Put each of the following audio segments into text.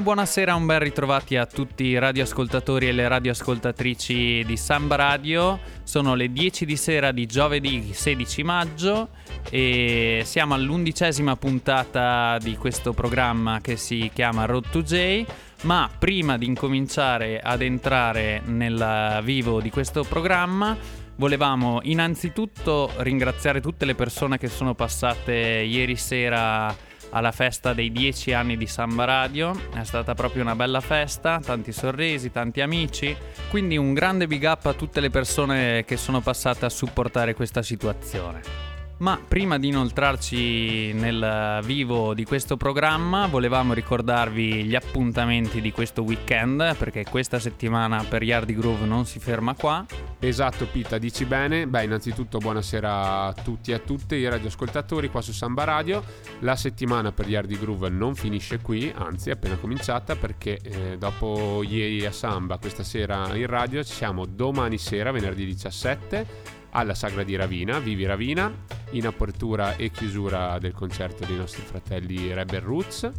Una buonasera, un bel ritrovati a tutti i radioascoltatori e le radioascoltatrici di Samba Radio. Sono le 10 di sera di giovedì 16 maggio e siamo all'undicesima puntata di questo programma che si chiama Road to J. Ma prima di incominciare ad entrare nel vivo di questo programma, volevamo innanzitutto ringraziare tutte le persone che sono passate ieri sera alla festa dei 10 anni di Samba Radio. È stata proprio una bella festa, tanti sorrisi, tanti amici. Quindi un grande big up a tutte le persone che sono passate a supportare questa situazione. Ma prima di inoltrarci nel vivo di questo programma, volevamo ricordarvi gli appuntamenti di questo weekend, perché questa settimana per Yardi Groove non si ferma qua. Esatto, Pita, dici bene. Beh, innanzitutto buonasera a tutti e a tutte i radioascoltatori qua su Samba Radio. La settimana per Yardi Groove non finisce qui, anzi è appena cominciata perché eh, dopo ieri a Samba, questa sera in radio, ci siamo domani sera, venerdì 17 alla Sagra di Ravina, Vivi Ravina, in apertura e chiusura del concerto dei nostri fratelli Rebel Roots.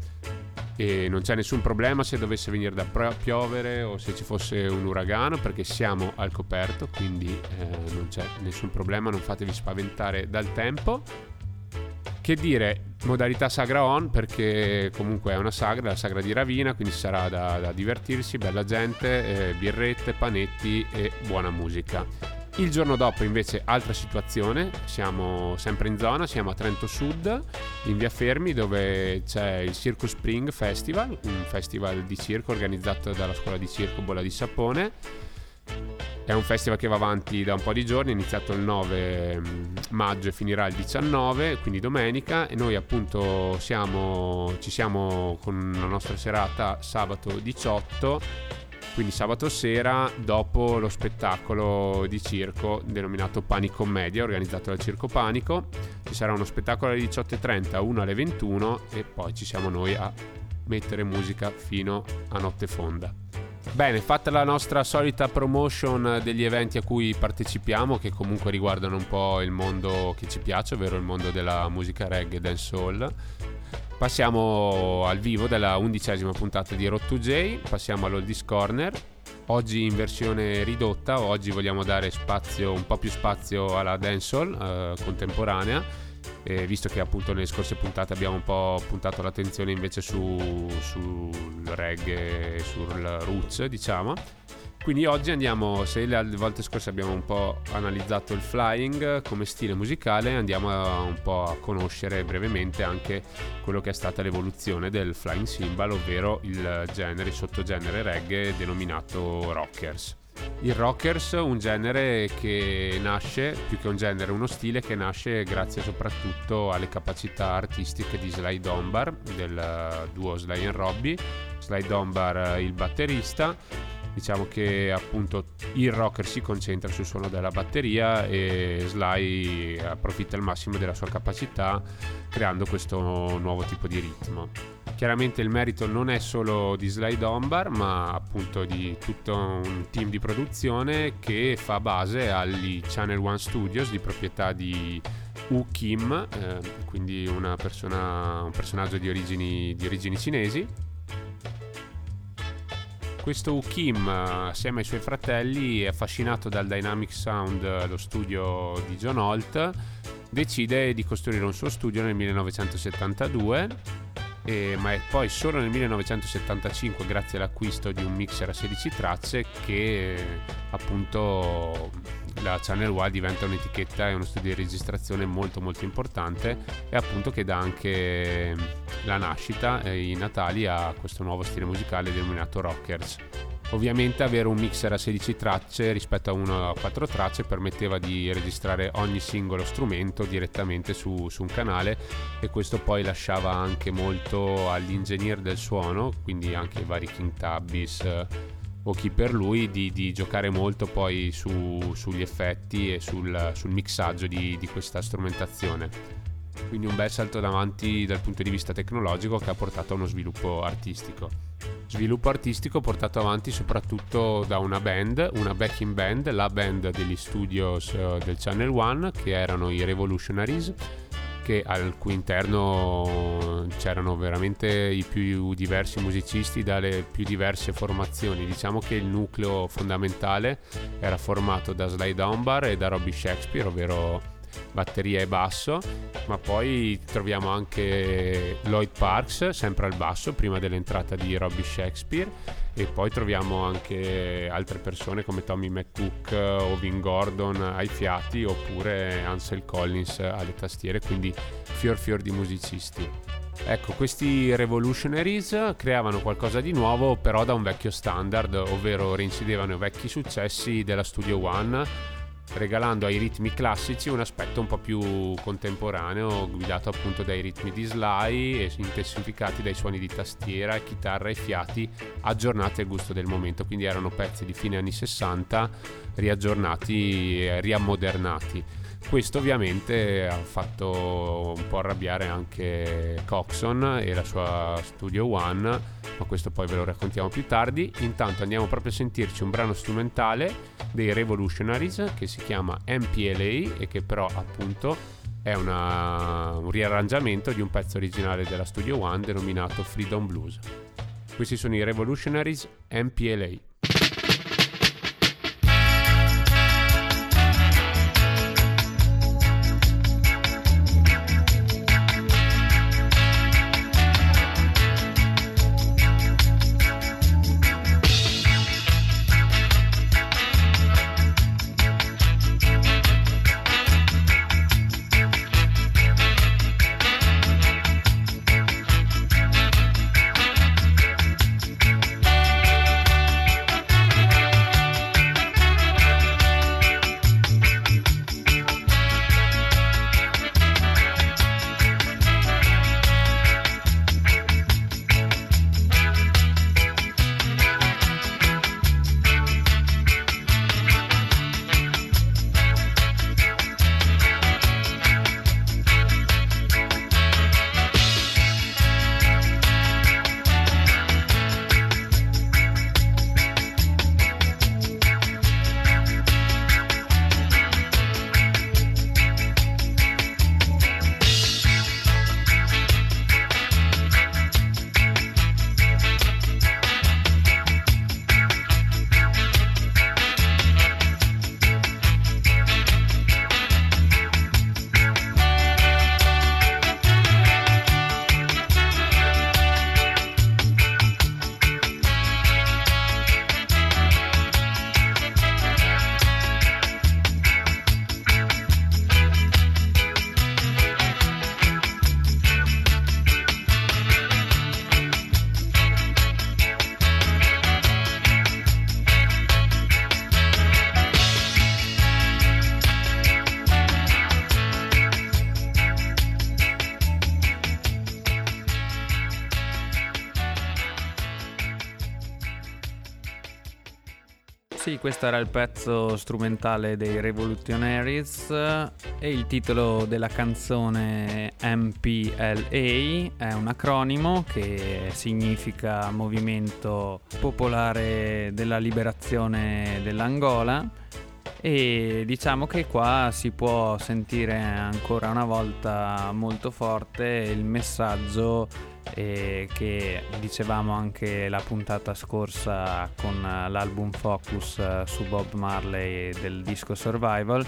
E non c'è nessun problema se dovesse venire da piovere o se ci fosse un uragano perché siamo al coperto, quindi eh, non c'è nessun problema, non fatevi spaventare dal tempo. Che dire, modalità sagra on perché comunque è una sagra, la sagra di Ravina, quindi sarà da, da divertirsi, bella gente, eh, birrette, panetti e buona musica. Il giorno dopo invece altra situazione, siamo sempre in zona, siamo a Trento Sud, in via Fermi dove c'è il Circus Spring Festival, un festival di circo organizzato dalla scuola di circo Bolla di Sapone. È un festival che va avanti da un po' di giorni, è iniziato il 9 mm, maggio e finirà il 19, quindi domenica, e noi appunto siamo, ci siamo con la nostra serata sabato 18 quindi sabato sera dopo lo spettacolo di circo denominato Panico Media organizzato dal Circo Panico ci sarà uno spettacolo alle 18.30 uno alle 21 e poi ci siamo noi a mettere musica fino a notte fonda. Bene, fatta la nostra solita promotion degli eventi a cui partecipiamo, che comunque riguardano un po' il mondo che ci piace, ovvero il mondo della musica reggae e dancehall, Passiamo al vivo della undicesima puntata di Road to J, passiamo all'Oldies Corner. Oggi in versione ridotta, oggi vogliamo dare spazio, un po' più spazio alla dancehall eh, contemporanea, eh, visto che appunto nelle scorse puntate abbiamo un po' puntato l'attenzione invece su, sul reggae, sul roots diciamo quindi oggi andiamo, se le volte scorse abbiamo un po' analizzato il flying come stile musicale, andiamo un po' a conoscere brevemente anche quello che è stata l'evoluzione del flying cymbal, ovvero il genere, il sottogenere reggae denominato rockers. Il rockers, un genere che nasce, più che un genere, uno stile che nasce grazie soprattutto alle capacità artistiche di Sly Dunbar, del duo Sly and Robbie. Sly Dunbar il batterista, diciamo che appunto il rocker si concentra sul suono della batteria e Sly approfitta al massimo della sua capacità creando questo nuovo tipo di ritmo. Chiaramente il merito non è solo di Sly Dombar, ma appunto di tutto un team di produzione che fa base agli Channel One Studios di proprietà di U Kim, eh, quindi persona, un personaggio di origini, di origini cinesi questo Kim, assieme ai suoi fratelli, affascinato dal Dynamic Sound, lo studio di John Holt, decide di costruire un suo studio nel 1972 e, ma è poi solo nel 1975 grazie all'acquisto di un mixer a 16 tracce che appunto la Channel Y diventa un'etichetta e uno studio di registrazione molto molto importante e appunto che dà anche la nascita e i natali a questo nuovo stile musicale denominato Rockers. Ovviamente avere un mixer a 16 tracce rispetto a uno a 4 tracce permetteva di registrare ogni singolo strumento direttamente su, su, un canale e questo poi lasciava anche molto all'ingegner del suono, quindi anche i vari King Tabbis eh, o chi per lui, di, di giocare molto poi su, sugli effetti e sul, sul mixaggio di, di questa strumentazione quindi un bel salto davanti dal punto di vista tecnologico che ha portato a uno sviluppo artistico. Sviluppo artistico portato avanti soprattutto da una band, una backing band, la band degli studios uh, del Channel One, che erano i Revolutionaries, che al cui interno c'erano veramente i più diversi musicisti dalle più diverse formazioni. Diciamo che il nucleo fondamentale era formato da Sly Dunbar e da Robbie Shakespeare, ovvero batteria e basso, ma poi troviamo anche Lloyd Parks sempre al basso prima dell'entrata di Robbie Shakespeare e poi troviamo anche altre persone come Tommy McCook o Vin Gordon ai fiati oppure Ansel Collins alle tastiere, quindi fior fior di musicisti. Ecco, questi revolutionaries creavano qualcosa di nuovo però da un vecchio standard, ovvero reincidevano i vecchi successi della Studio One regalando ai ritmi classici un aspetto un po' più contemporaneo, guidato appunto dai ritmi di Sly e intensificati dai suoni di tastiera, chitarra e fiati aggiornati al gusto del momento. Quindi erano pezzi di fine anni 60 riaggiornati riammodernati. Questo ovviamente ha fatto un po' arrabbiare anche Coxon e la sua Studio One, ma questo poi ve lo raccontiamo più tardi. Intanto andiamo proprio a sentirci un brano strumentale dei Revolutionaries che si chiama MPLA e che però appunto è una, un riarrangiamento di un pezzo originale della Studio One denominato Freedom Blues. Questi sono i Revolutionaries MPLA. Questo era il pezzo strumentale dei Revolutionaries e il titolo della canzone MPLA è un acronimo che significa Movimento Popolare della Liberazione dell'Angola e diciamo che qua si può sentire ancora una volta molto forte il messaggio eh, che dicevamo anche la puntata scorsa con l'album Focus eh, su Bob Marley del disco Survival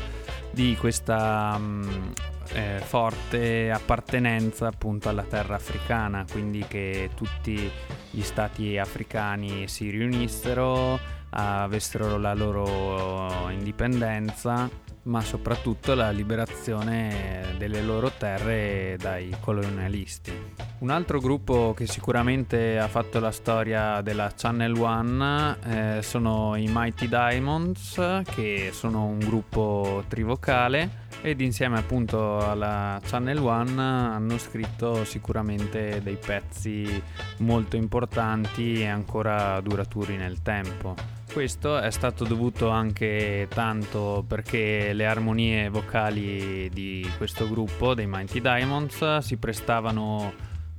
di questa mh, mm, eh, forte appartenenza appunto alla terra africana quindi che tutti gli stati africani si riunissero avessero la loro indipendenza ma soprattutto la liberazione delle loro terre dai colonialisti. Un altro gruppo che sicuramente ha fatto la storia della Channel One eh, sono i Mighty Diamonds, che sono un gruppo trivocale ed insieme appunto alla Channel One hanno scritto sicuramente dei pezzi molto importanti e ancora duraturi nel tempo. Questo è stato dovuto anche tanto perché le armonie vocali di questo gruppo, dei Mighty Diamonds, si prestavano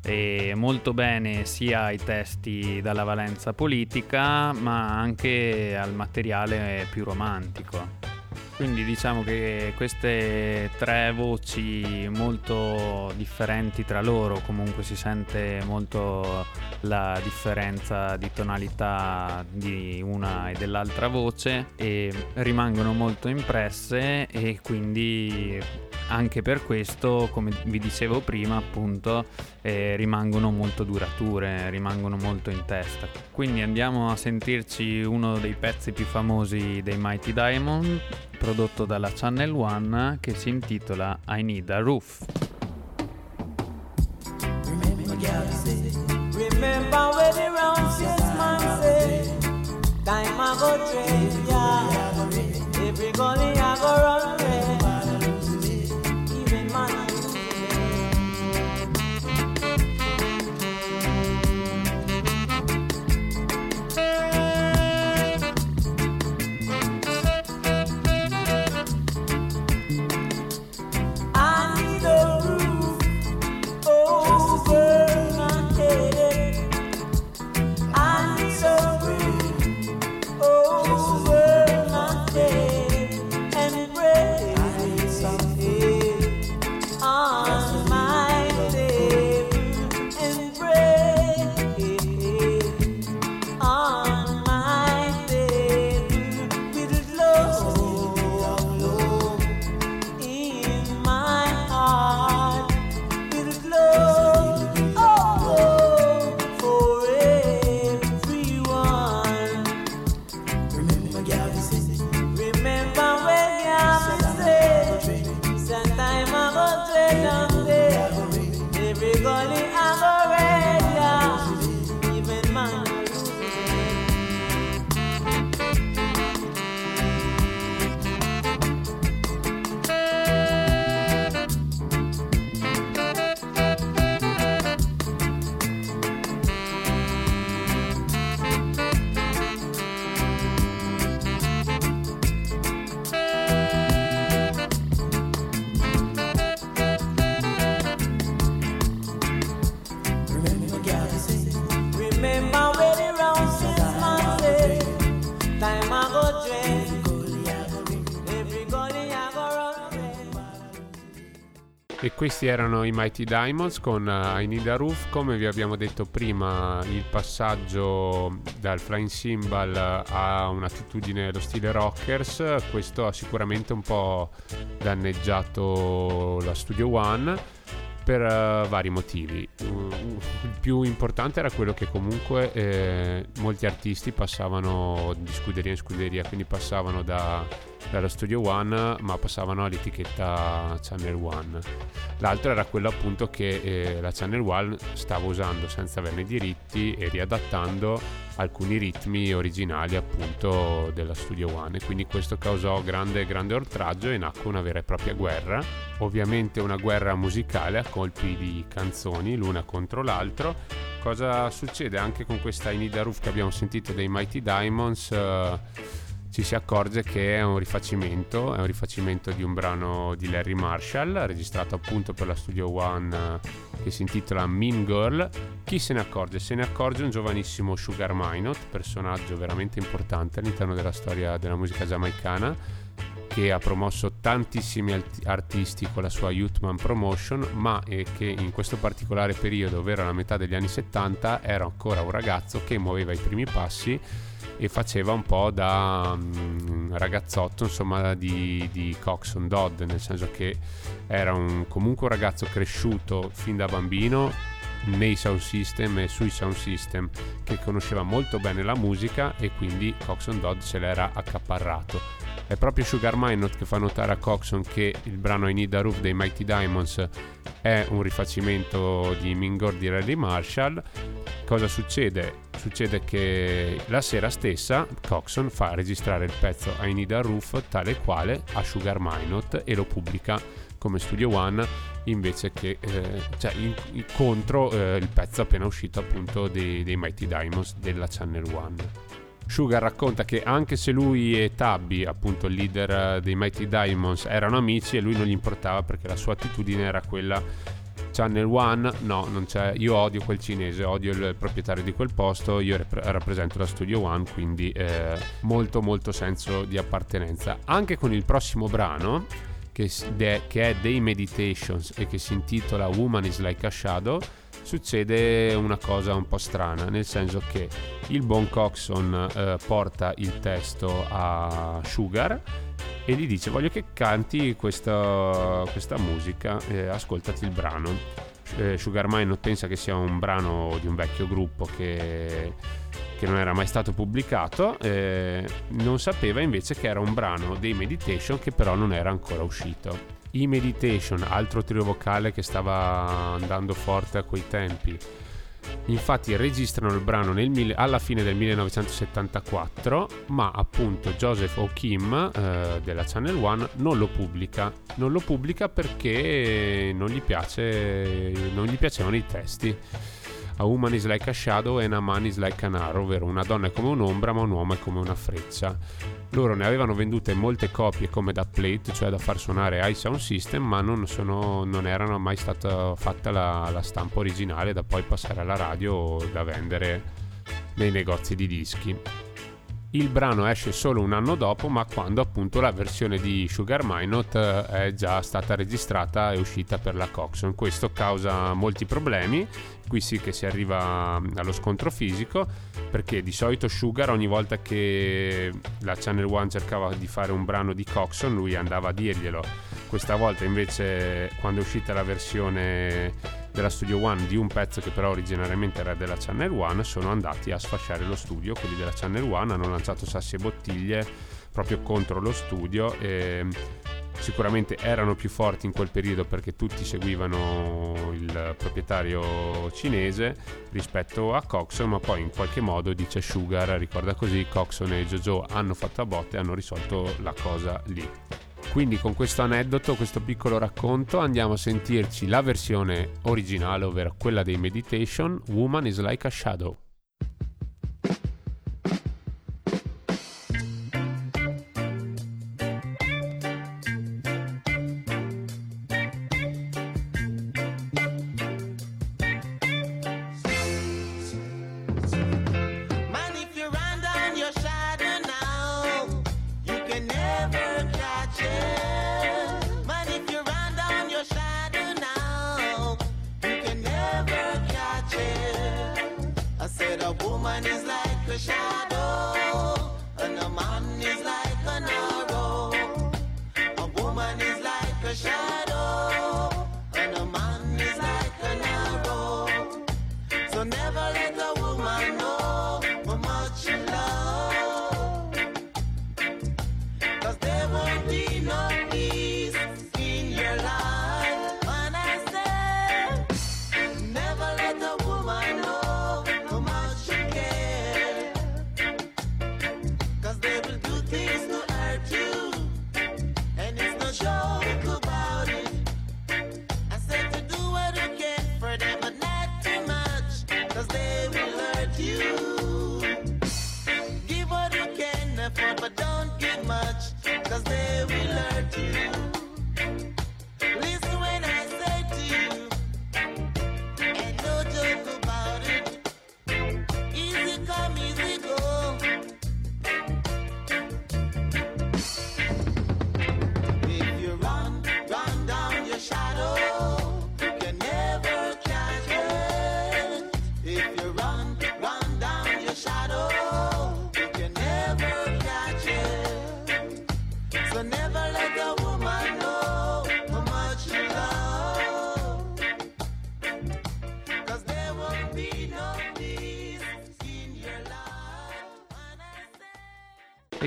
eh, molto bene sia ai testi dalla valenza politica ma anche al materiale più romantico. Quindi diciamo che queste tre voci molto differenti tra loro, comunque si sente molto la differenza di tonalità di una e dell'altra voce e rimangono molto impresse e quindi anche per questo, come vi dicevo prima, appunto, eh, rimangono molto durature, rimangono molto in testa. Quindi andiamo a sentirci uno dei pezzi più famosi dei Mighty Diamond, prodotto dalla Channel One, che si intitola I Need a Roof. Time I go trade, yeah Every gully I go run Questi erano i Mighty Diamonds con uh, I Need a Roof. Come vi abbiamo detto prima, il passaggio dal flying cymbal a un'attitudine allo stile rockers, questo ha sicuramente un po' danneggiato la Studio One per uh, vari motivi. Il più importante era quello che comunque eh, molti artisti passavano di scuderia in scuderia, quindi passavano da, dallo Studio One ma passavano all'etichetta Channel One. L'altro era quello appunto che eh, la Channel One stava usando senza averne diritti e riadattando alcuni ritmi originali appunto della Studio One e quindi questo causò grande, grande oltraggio e nacque una vera e propria guerra, ovviamente una guerra musicale a colpi di canzoni l'una contro l'altro. Cosa succede anche con questa Inida Roof che abbiamo sentito dei Mighty Diamonds? Uh, ci si accorge che è un rifacimento, è un rifacimento di un brano di Larry Marshall, registrato appunto per la Studio One eh, che si intitola Mean Girl. Chi se ne accorge? Se ne accorge un giovanissimo Sugar Minot, personaggio veramente importante all'interno della storia della musica giamaicana, che ha promosso tantissimi artisti con la sua Youthman Promotion, ma che in questo particolare periodo, ovvero la metà degli anni 70, era ancora un ragazzo che muoveva i primi passi e faceva un po' da um, ragazzotto insomma di, di Coxon Dodd nel senso che era un, comunque un ragazzo cresciuto fin da bambino nei sound system e sui sound system che conosceva molto bene la musica e quindi Coxon Dodd se l'era accaparrato è proprio Sugar Minot che fa notare a Coxon che il brano I Need a Roof dei Mighty Diamonds è un rifacimento di Mingor di Rally Marshall cosa succede? succede che la sera stessa Coxon fa registrare il pezzo I Need a Roof tale quale a Sugar Minot e lo pubblica come Studio One invece che eh, cioè in, in contro eh, il pezzo appena uscito appunto dei, dei Mighty Diamonds della Channel One. Sugar racconta che anche se lui e Tabby, appunto il leader dei Mighty Diamonds, erano amici e lui non gli importava perché la sua attitudine era quella Channel One, no, non c'è. Io odio quel cinese, odio il proprietario di quel posto. Io rep- rappresento la Studio One, quindi eh, molto, molto senso di appartenenza. Anche con il prossimo brano, che, che è Day Meditations e che si intitola Woman is Like a Shadow succede una cosa un po' strana, nel senso che il buon Coxon eh, porta il testo a Sugar e gli dice voglio che canti questa, questa musica, eh, ascoltati il brano. Eh, Sugar Mine pensa che sia un brano di un vecchio gruppo che, che non era mai stato pubblicato, eh, non sapeva invece che era un brano dei Meditation che però non era ancora uscito. I Meditation, altro trio vocale che stava andando forte a quei tempi, Infatti registrano il brano nel, alla fine del 1974, ma appunto Joseph O'Kim eh, della Channel One non lo pubblica. Non lo pubblica perché non gli, piace, non gli piacevano i testi. A woman is like a shadow and a man is like an arrow, ovvero una donna è come un'ombra ma un uomo è come una freccia. Loro ne avevano vendute molte copie come da plate, cioè da far suonare ai sound system, ma non, sono, non erano mai stata fatta la, la stampa originale da poi passare alla radio o da vendere nei negozi di dischi. Il brano esce solo un anno dopo, ma quando appunto la versione di Sugar Minot eh, è già stata registrata e uscita per la Coxon. Questo causa molti problemi, qui sì che si arriva allo scontro fisico, perché di solito Sugar ogni volta che la Channel One cercava di fare un brano di Coxon, lui andava a dirglielo. Questa volta invece quando è uscita la versione della Studio One di un pezzo che però originariamente era della Channel One sono andati a sfasciare lo studio, quelli della Channel One hanno lanciato sassi e bottiglie proprio contro lo studio e sicuramente erano più forti in quel periodo perché tutti seguivano il proprietario cinese rispetto a Coxon ma poi in qualche modo dice Sugar ricorda così Coxon e Jojo hanno fatto a botte e hanno risolto la cosa lì quindi con questo aneddoto, questo piccolo racconto, andiamo a sentirci la versione originale, ovvero quella dei Meditation, Woman is like a Shadow.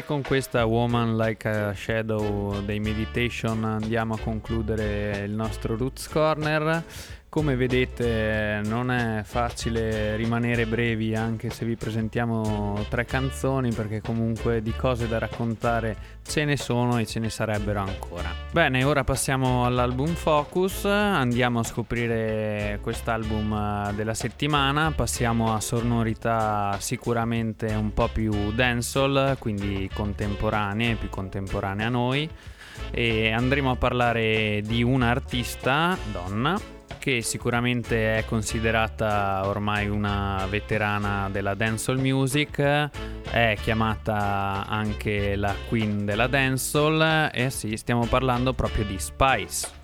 Con questa Woman Like a Shadow dei Meditation andiamo a concludere il nostro Roots Corner. Come vedete non è facile rimanere brevi anche se vi presentiamo tre canzoni perché comunque di cose da raccontare ce ne sono e ce ne sarebbero ancora. Bene, ora passiamo all'album Focus, andiamo a scoprire quest'album eh, della settimana, passiamo a sonorità sicuramente un po' più dancehall, quindi contemporanee, più contemporanee a noi. E andremo a parlare di una artista donna che sicuramente è considerata ormai una veterana della dancehall music, è chiamata anche la queen della dancehall e sì, stiamo parlando proprio di Spice.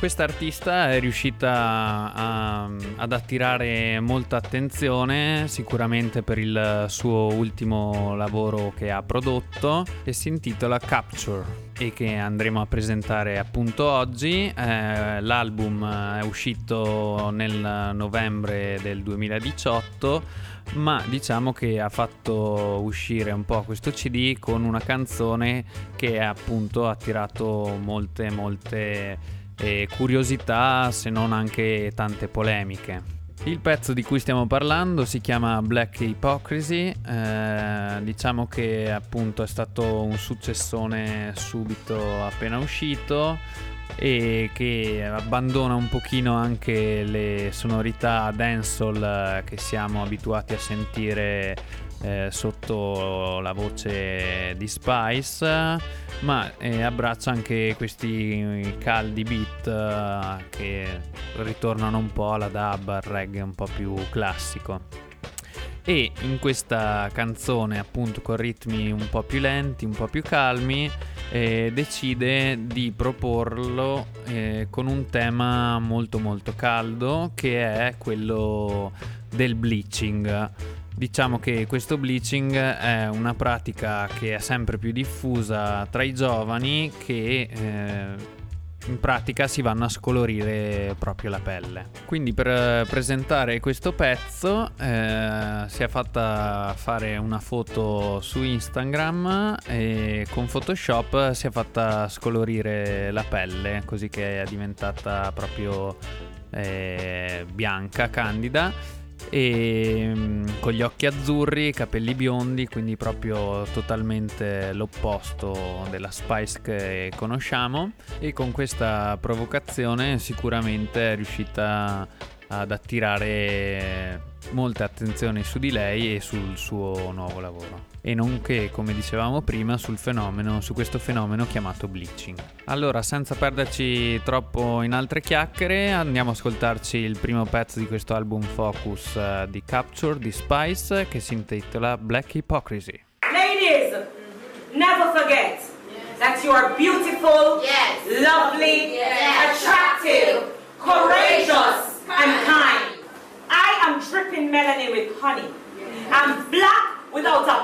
Questa artista è riuscita a, ad attirare molta attenzione sicuramente per il suo ultimo lavoro che ha prodotto e si intitola Capture e che andremo a presentare appunto oggi. Eh, l'album è uscito nel novembre del 2018 ma diciamo che ha fatto uscire un po' questo CD con una canzone che appunto ha attirato molte molte e curiosità se non anche tante polemiche. Il pezzo di cui stiamo parlando si chiama Black Hypocrisy, eh, diciamo che appunto è stato un successone subito appena uscito e che abbandona un pochino anche le sonorità dancehall che siamo abituati a sentire eh, sotto la voce di Spice, ma eh, abbraccia anche questi caldi beat eh, che ritornano un po' alla dub, al reggae un po' più classico. E in questa canzone, appunto, con ritmi un po' più lenti, un po' più calmi, eh, decide di proporlo eh, con un tema molto molto caldo che è quello del bleaching Diciamo che questo bleaching è una pratica che è sempre più diffusa tra i giovani che eh, in pratica si vanno a scolorire proprio la pelle. Quindi per eh, presentare questo pezzo eh, si è fatta fare una foto su Instagram e con Photoshop si è fatta scolorire la pelle così che è diventata proprio eh, bianca, candida e mm, con gli occhi azzurri, capelli biondi, quindi proprio totalmente l'opposto della Spice che conosciamo. E con questa provocazione sicuramente è riuscita ad attirare molte attenzioni su di lei e sul suo nuovo lavoro e nonché, come dicevamo prima, sul fenomeno, su questo fenomeno chiamato bleaching. Allora, senza perderci troppo in altre chiacchiere, andiamo a ascoltarci il primo pezzo di questo album Focus uh, di Capture di Spice che si intitola Black Hypocrisy. Ladies, never forget that you are beautiful, yes. lovely, yes. attractive, courageous, and kind. I am dripping melanin with honey. I'm black without apology.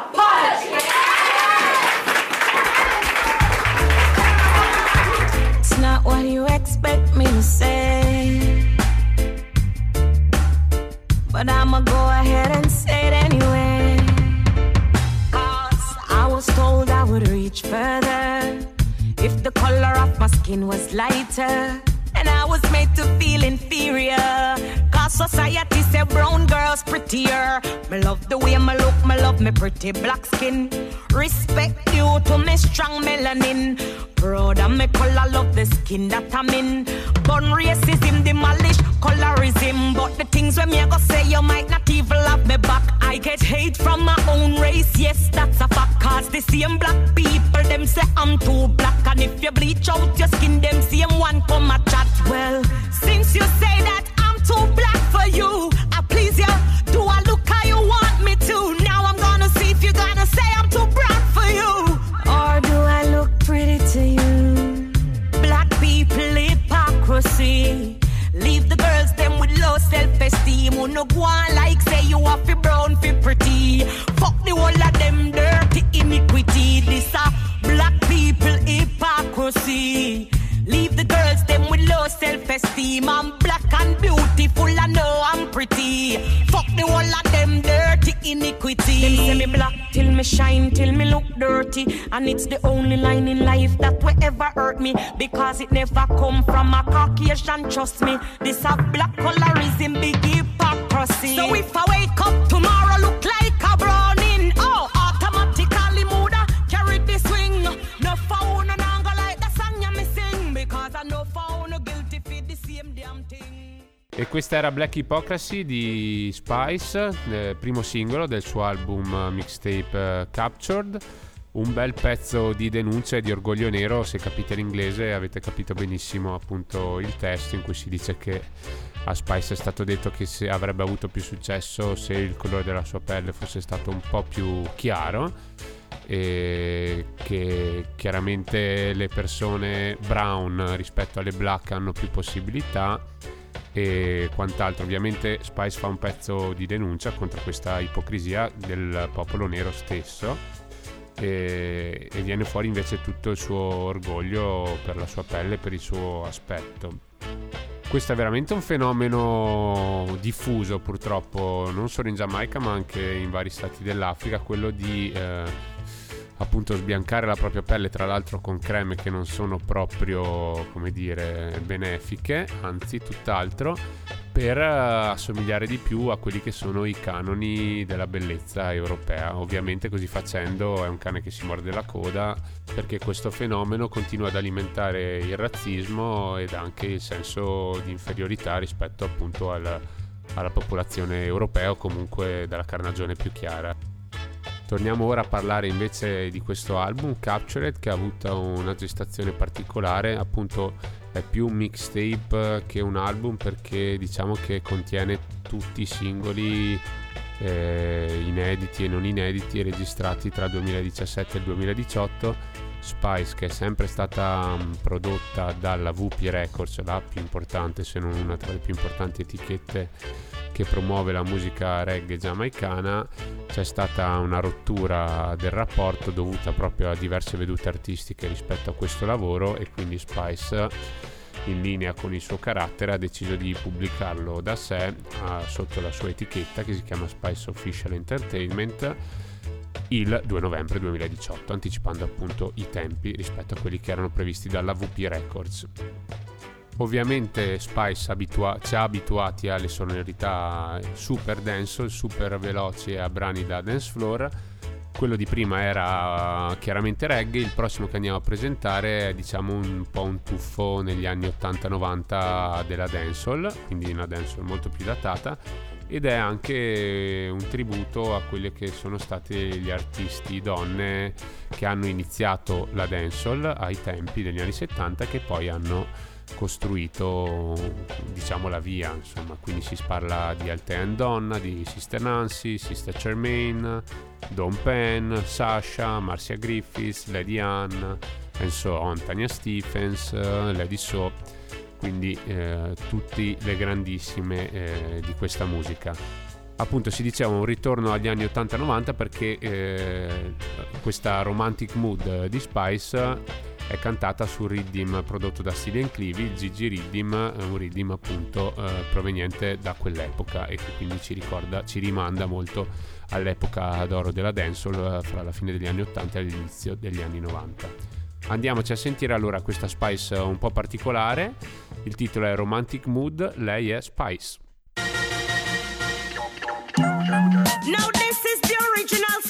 Lighter. And I was made to feel inferior. Cause society say brown girls prettier. Me love the way me look, me love me pretty black skin. Respect you to me strong melanin. Proud of me color, love the skin that I'm in. Gun racism, demolish colorism. But the things when me go say, you might not even love me back. I get hate from my own race, yes, that's a fact. Cause the same black people, them say I'm too black. And if you bleach out your skin, them same one come a chat. Well, since you say that I'm too black for you, Them say me black till me shine, till me look dirty. And it's the only line in life that will ever hurt me. Because it never come from a Caucasian, trust me. This a black colorism, big hypocrisy. So if I wake up tomorrow, E questa era Black Hypocrisy di Spice, eh, primo singolo del suo album eh, mixtape eh, Captured. Un bel pezzo di denuncia e di orgoglio nero, se capite l'inglese avete capito benissimo appunto il testo in cui si dice che a Spice è stato detto che avrebbe avuto più successo se il colore della sua pelle fosse stato un po' più chiaro e che chiaramente le persone brown rispetto alle black hanno più possibilità e quant'altro. Ovviamente Spice fa un pezzo di denuncia contro questa ipocrisia del popolo nero stesso e, e viene fuori invece tutto il suo orgoglio per la sua pelle, per il suo aspetto. Questo è veramente un fenomeno diffuso purtroppo non solo in Giamaica ma anche in vari stati dell'Africa, quello di eh, appunto sbiancare la propria pelle tra l'altro con creme che non sono proprio come dire benefiche, anzi tutt'altro per eh, assomigliare di più a quelli che sono i canoni della bellezza europea. Ovviamente così facendo è un cane che si morde la coda perché questo fenomeno continua ad alimentare il razzismo ed anche il senso di inferiorità rispetto appunto al, alla popolazione europea o comunque dalla carnagione più chiara. Torniamo ora a parlare invece di questo album, Captured, che ha avuto una gestazione particolare, appunto è più un mixtape che un album perché diciamo che contiene tutti i singoli eh, inediti e non inediti registrati tra il 2017 e il 2018 Spice che è sempre stata um, prodotta dalla VP Records la più importante se non una tra le più importanti etichette che promuove la musica reggae giamaicana c'è stata una rottura del rapporto dovuta proprio a diverse vedute artistiche rispetto a questo lavoro e quindi Spice in linea con il suo carattere ha deciso di pubblicarlo da sé uh, sotto la sua etichetta che si chiama Spice Official Entertainment il 2 novembre 2018 anticipando appunto i tempi rispetto a quelli che erano previsti dalla VP Records Ovviamente Spice abitua- ci ha abituati alle sonorità super dancehall, super veloci e a brani da dance floor. Quello di prima era chiaramente reggae, il prossimo che andiamo a presentare è diciamo un po' un tuffo negli anni 80-90 della dancehall, quindi una dancehall molto più datata ed è anche un tributo a quelli che sono stati gli artisti donne che hanno iniziato la dancehall ai tempi degli anni 70 che poi hanno costruito diciamo la via insomma. Quindi si parla di Altea Donna di Sister Nancy Sister Charmaine Don Penn Sasha Marcia Griffiths Lady Anne and so on. Tanya Stephens Lady So. Quindi eh, tutte le grandissime eh, di questa musica. Appunto si diceva un ritorno agli anni 80-90 perché eh, questa romantic mood di Spice è cantata su Riddim prodotto da Cillian Cleavy, il Gigi Riddim, un Riddim appunto eh, proveniente da quell'epoca e che quindi ci ricorda, ci rimanda molto all'epoca d'oro della dancehall eh, fra la fine degli anni 80 e l'inizio degli anni 90. Andiamoci a sentire allora questa Spice un po' particolare, il titolo è Romantic Mood, lei è Spice. Now this is the original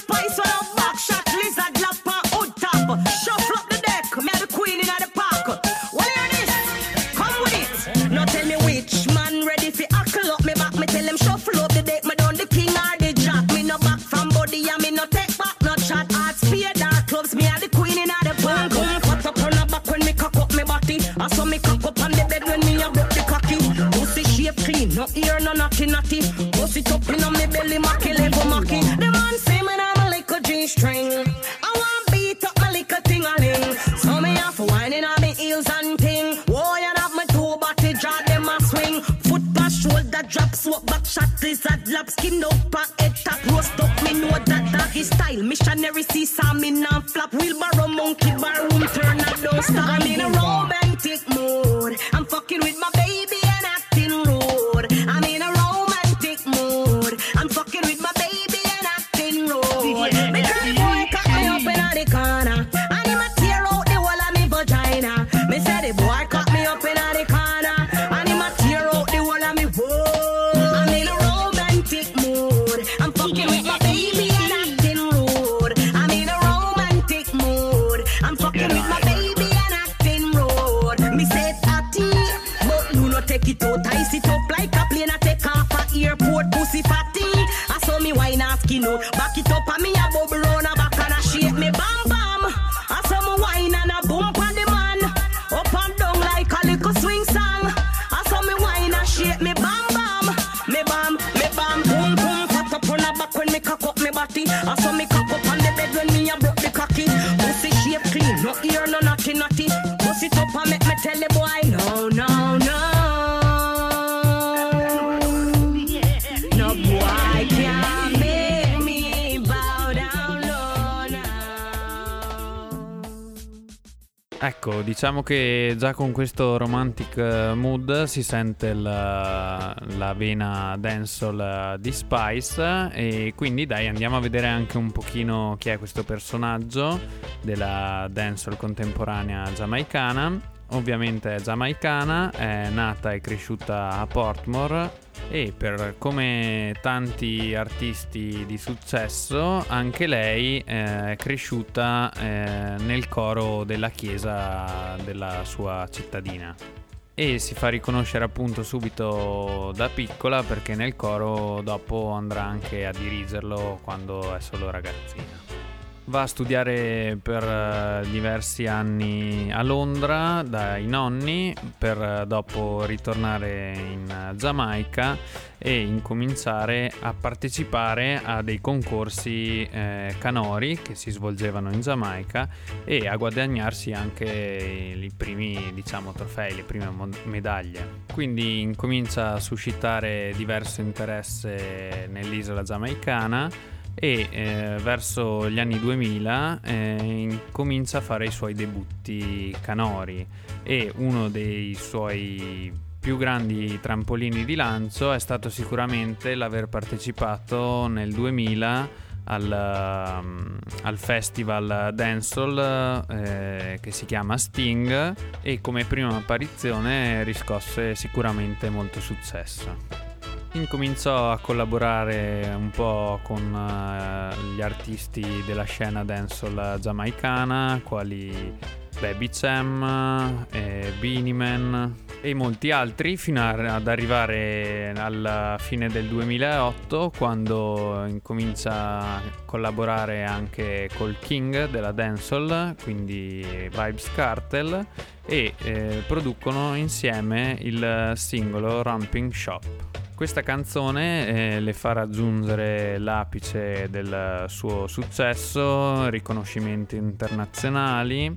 Ecco, diciamo che già con questo romantic eh, mood si sente la, la vena dancehall eh, di Spice e quindi dai andiamo a vedere anche un pochino chi è questo personaggio della dancehall contemporanea giamaicana. Ovviamente è giamaicana, è nata e cresciuta a Portmore e per come tanti artisti di successo anche lei eh, è cresciuta eh, nel coro della chiesa della sua cittadina e si fa riconoscere appunto subito da piccola perché nel coro dopo andrà anche a dirigerlo quando è solo ragazzina. Va a studiare per eh, diversi anni a Londra dai nonni per eh, dopo ritornare in eh, Giamaica e incominciare a partecipare a dei concorsi eh, canori che si svolgevano in Giamaica e a guadagnarsi anche i primi diciamo trofei, le prime medaglie. Quindi incomincia a suscitare diverso interesse nell'isola giamaicana e eh, verso gli anni 2000 eh, comincia a fare i suoi debutti canori. E uno dei suoi più grandi trampolini di lancio è stato sicuramente l'aver partecipato nel 2000 al, um, al festival Dancehall eh, che si chiama Sting e come prima apparizione riscosse sicuramente molto successo incominciò a collaborare un po' con uh, gli artisti della scena dancehall giamaicana, quali Baby Cham, eh, Beanie Man e molti altri, fino a, ad arrivare alla fine del 2008, quando incomincia a collaborare anche col King della dancehall, quindi Vibes Cartel, e eh, producono insieme il singolo Ramping Shop. Questa canzone eh, le fa raggiungere l'apice del suo successo, riconoscimenti internazionali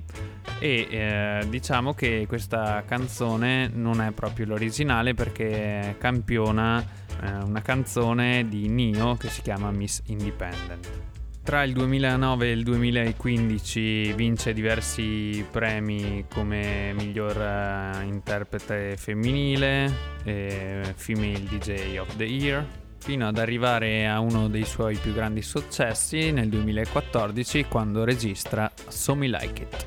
e eh, diciamo che questa canzone non è proprio l'originale perché campiona eh, una canzone di Nio che si chiama Miss Independent. Tra il 2009 e il 2015 vince diversi premi come miglior uh, interprete femminile e Female DJ of the Year, fino ad arrivare a uno dei suoi più grandi successi nel 2014 quando registra So Me Like It.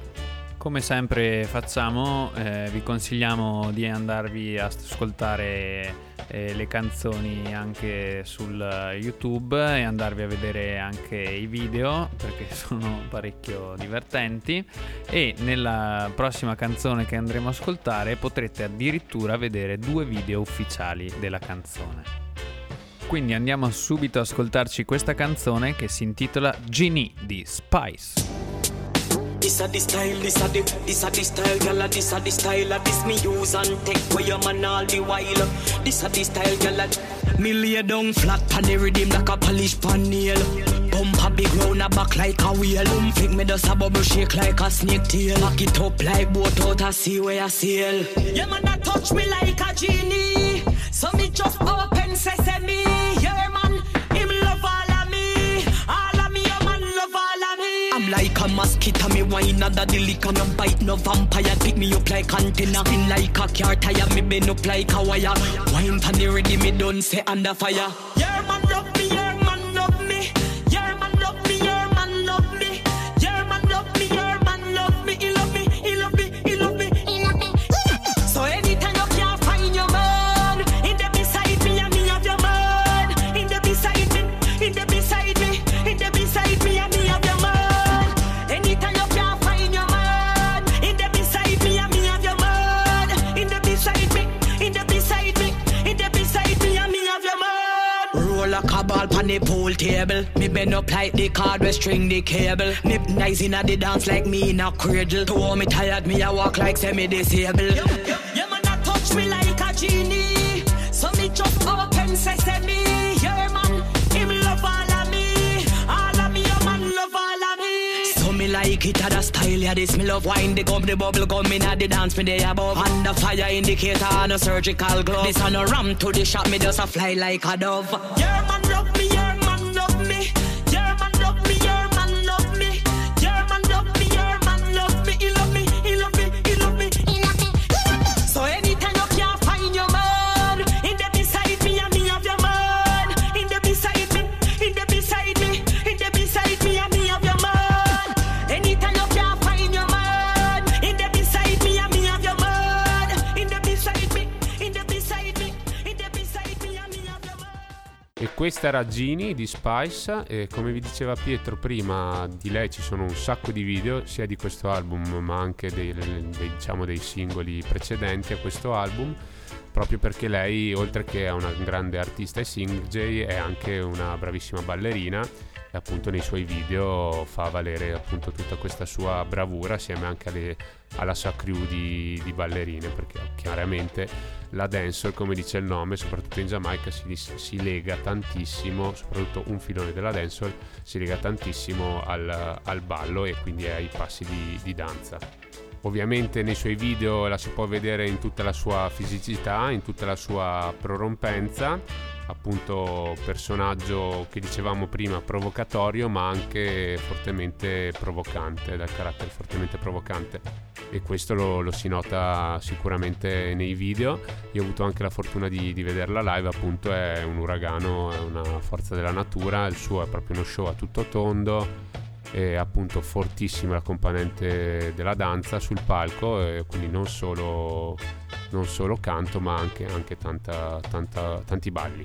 Come sempre facciamo, eh, vi consigliamo di andarvi a ascoltare eh, le canzoni anche sul YouTube e andarvi a vedere anche i video perché sono parecchio divertenti e nella prossima canzone che andremo a ascoltare potrete addirittura vedere due video ufficiali della canzone. Quindi andiamo subito ad ascoltarci questa canzone che si intitola Genie di Spice. This a the style, this a the, this a the style, gyal. This a the style, a this me use and take for your man all the while. This a the style, gyal. Me lay down flat on the rhythm like a polish pan nail. Bump a big round a back like a wheel. Um, flick me just a bubble shake like a snake tail. Back it up like boat out a sea where I sail. Yeah man, a touch me like a genie. So me just open I'm like a mosquito, me wine under the liquor, no bite, no vampire. Pick me up like antenna, spin like a car tire, me bend up like a wire. Wine pan the ready, me done say under fire. Yeah Me bend up like the card we string the cable. Nip nice inna the dance like me in a cradle. To hold me tired, me a walk like semi-disabled. Yeah man, a touch me like a genie. So me just open sesame. Yeah man, him love all of me. All of me, yeah man, love all of me. So me like it, a style, yeah, this me love wine, the gum, the bubble gum, in the dance, me there above. Under fire indicator, on a surgical glove. This on a ram to the shop, me just a fly like a dove. Yeah, man, questa era Gini di Spice e come vi diceva Pietro prima di lei ci sono un sacco di video sia di questo album ma anche dei, dei, diciamo, dei singoli precedenti a questo album proprio perché lei oltre che è una grande artista e singer è anche una bravissima ballerina e appunto nei suoi video fa valere appunto tutta questa sua bravura assieme anche alle, alla sua crew di, di, ballerine perché chiaramente la dancehall come dice il nome soprattutto in Giamaica si, si lega tantissimo soprattutto un filone della dancehall si lega tantissimo al, al ballo e quindi ai passi di, di danza Ovviamente nei suoi video la si può vedere in tutta la sua fisicità, in tutta la sua prorompenza, appunto personaggio che dicevamo prima provocatorio ma anche fortemente provocante, dal carattere fortemente provocante e questo lo, lo si nota sicuramente nei video. Io ho avuto anche la fortuna di, di vederla live, appunto è un uragano, è una forza della natura, il suo è proprio uno show a tutto tondo è appunto fortissima la componente della danza sul palco, quindi non solo, non solo canto ma anche, anche tanta, tanta, tanti balli.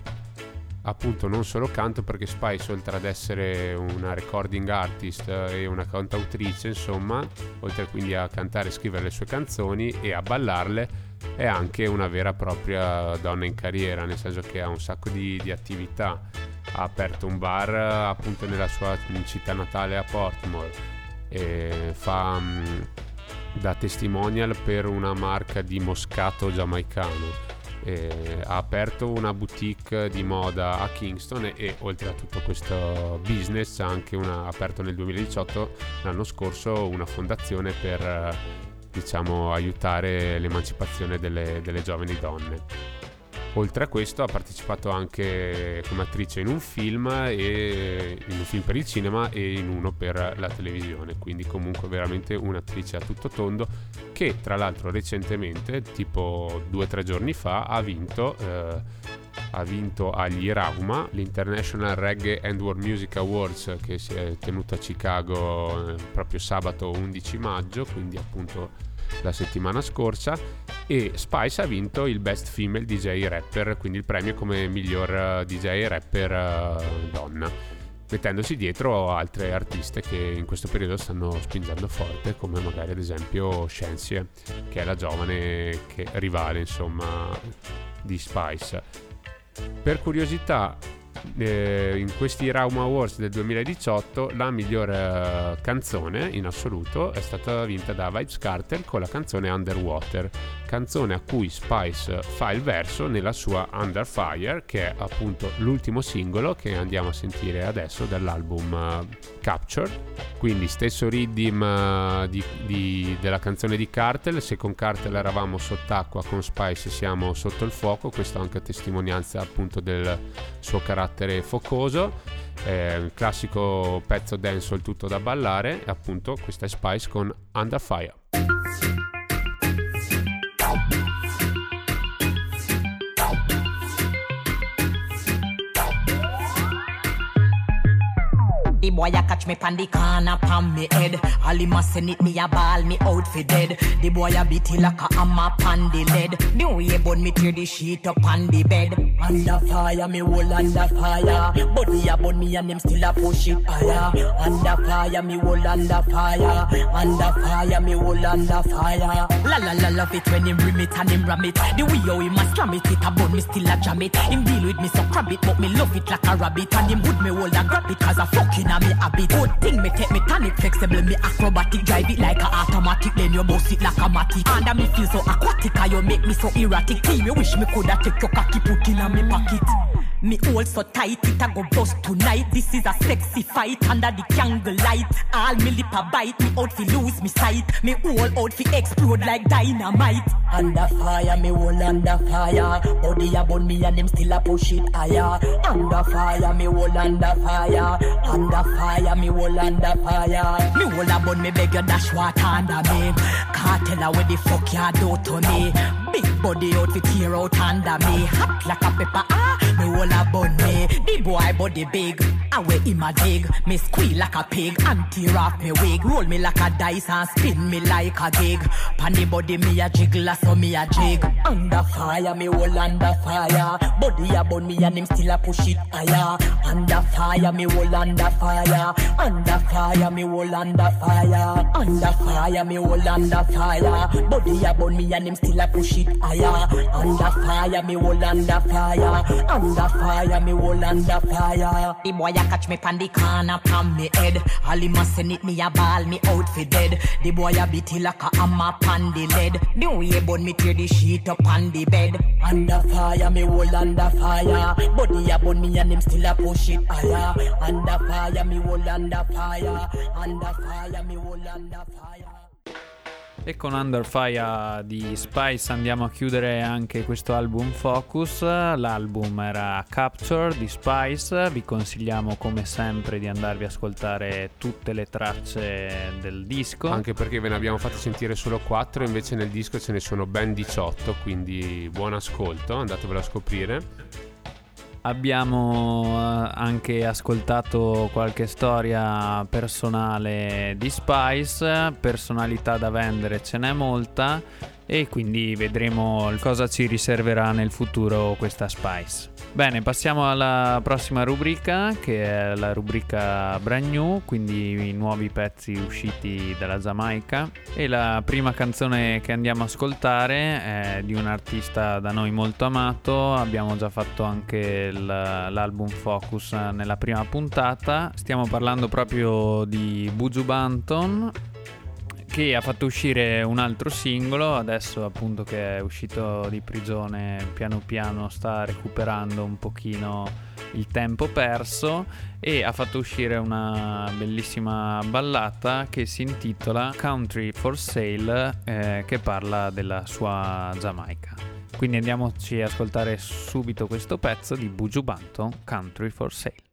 Appunto non solo canto perché Spice oltre ad essere una recording artist e una cantautrice insomma, oltre quindi a cantare e scrivere le sue canzoni e a ballarle, è anche una vera e propria donna in carriera, nel senso che ha un sacco di, di attività ha aperto un bar appunto nella sua città natale a Portmore e fa um, da testimonial per una marca di moscato giamaicano. E ha aperto una boutique di moda a Kingston e, e oltre a tutto questo business ha anche una, aperto nel 2018 l'anno scorso una fondazione per diciamo aiutare l'emancipazione delle, delle giovani donne Oltre a questo ha partecipato anche come attrice in un film, e, in un film per il cinema e in uno per la televisione, quindi comunque veramente un'attrice a tutto tondo che tra l'altro recentemente, tipo due o tre giorni fa, ha vinto... Eh, ha vinto agli Rauma l'International Reggae and World Music Awards che si è tenuto a Chicago eh, proprio sabato 11 maggio, quindi appunto la settimana scorsa e Spice ha vinto il Best Female DJ Rapper, quindi il premio come miglior eh, DJ Rapper uh, donna, mettendosi dietro altre artiste che in questo periodo stanno spingendo forte, come magari ad esempio Shensie, che è la giovane che, rivale insomma di Spice. Per curiosità, eh, in questi Rauma Awards del 2018 la miglior eh, canzone in assoluto è stata vinta da Vibes Cartel con la canzone Underwater canzone a cui Spice fa il verso nella sua Under Fire, che è appunto l'ultimo singolo che andiamo a sentire adesso dall'album uh, Capture. Quindi stesso rhythm uh, di, di, della canzone di Cartel, se con Cartel eravamo sott'acqua, con Spice siamo sotto il fuoco, questo anche a testimonianza appunto del suo carattere focoso. È un classico pezzo dancehall tutto da ballare, appunto questa è Spice con Under Fire. The boy a catch me pan the corner pan me head. All him a send it me a ball me out for dead. The boy a beat it like a hammer pan the lead. The way bun me tear the sheet up on the bed. Under fire me hold under fire. Body a bun me and them still a push it higher. Under fire me hold under fire. Under fire me hold under fire. La la la love it when him rim it and him ram it. The way how him a slam it, it a bun me still a jam it. Him deal with me so crab it, but me love it like a rabbit. And him would me hold a grab it cause I fucking inna me habit. Good thing me take me tonic flexible, me acrobatic, drive it like a automatic, then you boss it like a matic. And I me feel so aquatic, and you make me so erratic. Team, you wish me coulda take your cocky put inna me pocket. Me hold so tight, it a go bust tonight. This is a sexy fight under the candle light. All me lip a bite, me out fi lose me sight. Me whole out fi explode like dynamite. Under fire, me whole under fire. Body a burn me and him still a push it higher. Under fire, me whole under fire. Under fire, me whole under fire. Me whole a burn me beg you dash water under me. Can't tell her where the fuck you do to me. Big body out fi tear out under me. Hot like a pepper, whole a bun Boy body big. I wear him a dig. Me squeal like a pig and tear off me wig. Roll me like a dice and spin me like a gig. Panny body me a jiggle so me a jig. Under fire, me whole under fire. Body a bun me and him still a push it higher. Under fire, me whole under fire. Under fire, me whole under fire. Under fire, me whole under fire. Body a bun me and him still a push it higher. Under fire, me whole under fire. Under fire, me whole under fire. The boy a catch me pan the corner pan me head. All him a send it me a ball me out fi dead. The boy a beat like a hammer pan the lead. The way bun me tear the sheet up on the bed. Under fire, me whole under fire. Body a bun me and him still a push it higher. Under fire, me whole under fire. Under fire, me whole under fire. E con Under Fire di Spice andiamo a chiudere anche questo album Focus. L'album era Capture di Spice. Vi consigliamo come sempre di andarvi a ascoltare tutte le tracce del disco. Anche perché ve ne abbiamo fatti sentire solo 4, invece nel disco ce ne sono ben 18, quindi buon ascolto, andatevelo a scoprire. Abbiamo eh, anche ascoltato qualche storia personale di Spice, personalità da vendere ce n'è molta e quindi vedremo cosa ci riserverà nel futuro questa Spice. Bene, passiamo alla prossima rubrica che è la rubrica Brand New, quindi i nuovi pezzi usciti dalla Giamaica. E la prima canzone che andiamo a ascoltare è di un artista da noi molto amato, abbiamo già fatto anche l'album Focus nella prima puntata, stiamo parlando proprio di Buju Banton che ha fatto uscire un altro singolo, adesso appunto che è uscito di prigione piano piano sta recuperando un pochino il tempo perso e ha fatto uscire una bellissima ballata che si intitola Country for Sale eh, che parla della sua Giamaica. Quindi andiamoci ad ascoltare subito questo pezzo di Buju Banton, Country for Sale.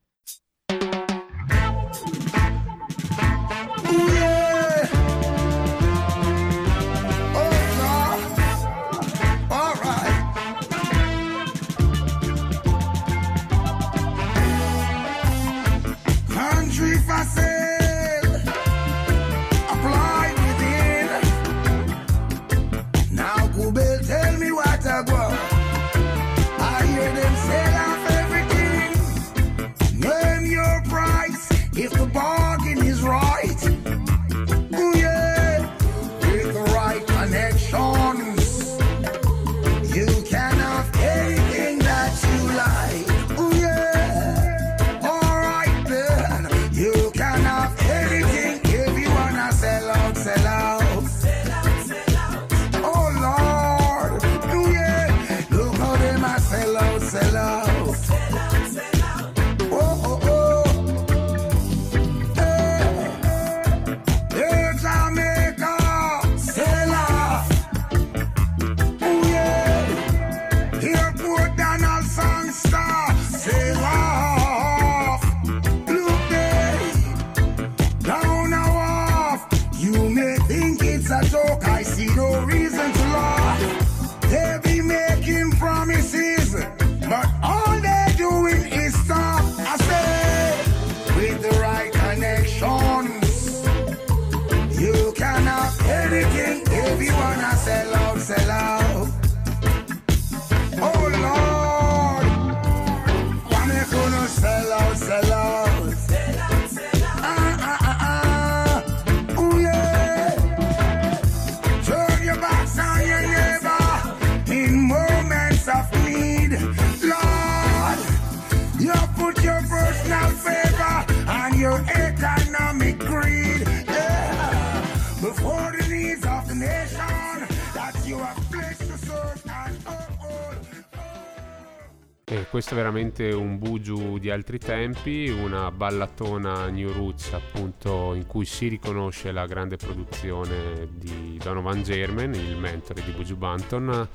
Veramente un bugiu di altri tempi, una ballatona New Roots appunto in cui si riconosce la grande produzione di Donovan German, il mentore di Buju Banton,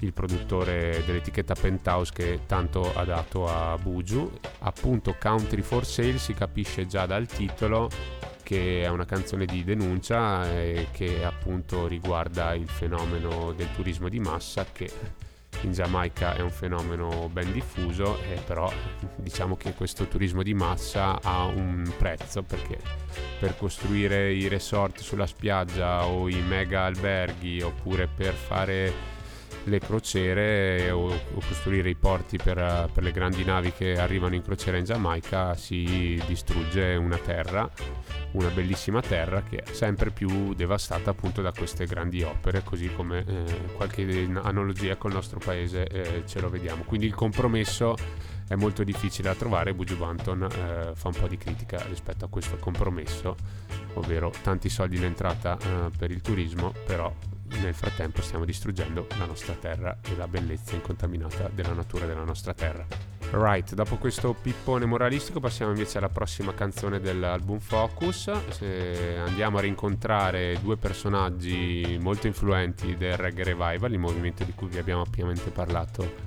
il produttore dell'etichetta Penthouse che tanto ha dato a Buju. Appunto Country for Sale si capisce già dal titolo che è una canzone di denuncia e che appunto riguarda il fenomeno del turismo di massa che in Giamaica è un fenomeno ben diffuso, eh, però diciamo che questo turismo di massa ha un prezzo perché per costruire i resort sulla spiaggia o i mega alberghi oppure per fare le crociere o, o costruire i porti per, per, le grandi navi che arrivano in crociera in Giamaica si distrugge una terra, una bellissima terra che è sempre più devastata appunto da queste grandi opere, così come eh, qualche analogia col nostro paese eh, ce lo vediamo. Quindi il compromesso è molto difficile da trovare, Buju Banton eh, fa un po' di critica rispetto a questo compromesso, ovvero tanti soldi in entrata eh, per il turismo, però nel frattempo stiamo distruggendo la nostra terra e la bellezza incontaminata della natura della nostra terra. Right, dopo questo pippone moralistico passiamo invece alla prossima canzone dell'album Focus. Se andiamo a rincontrare due personaggi molto influenti del reggae revival, il movimento di cui vi abbiamo ampiamente parlato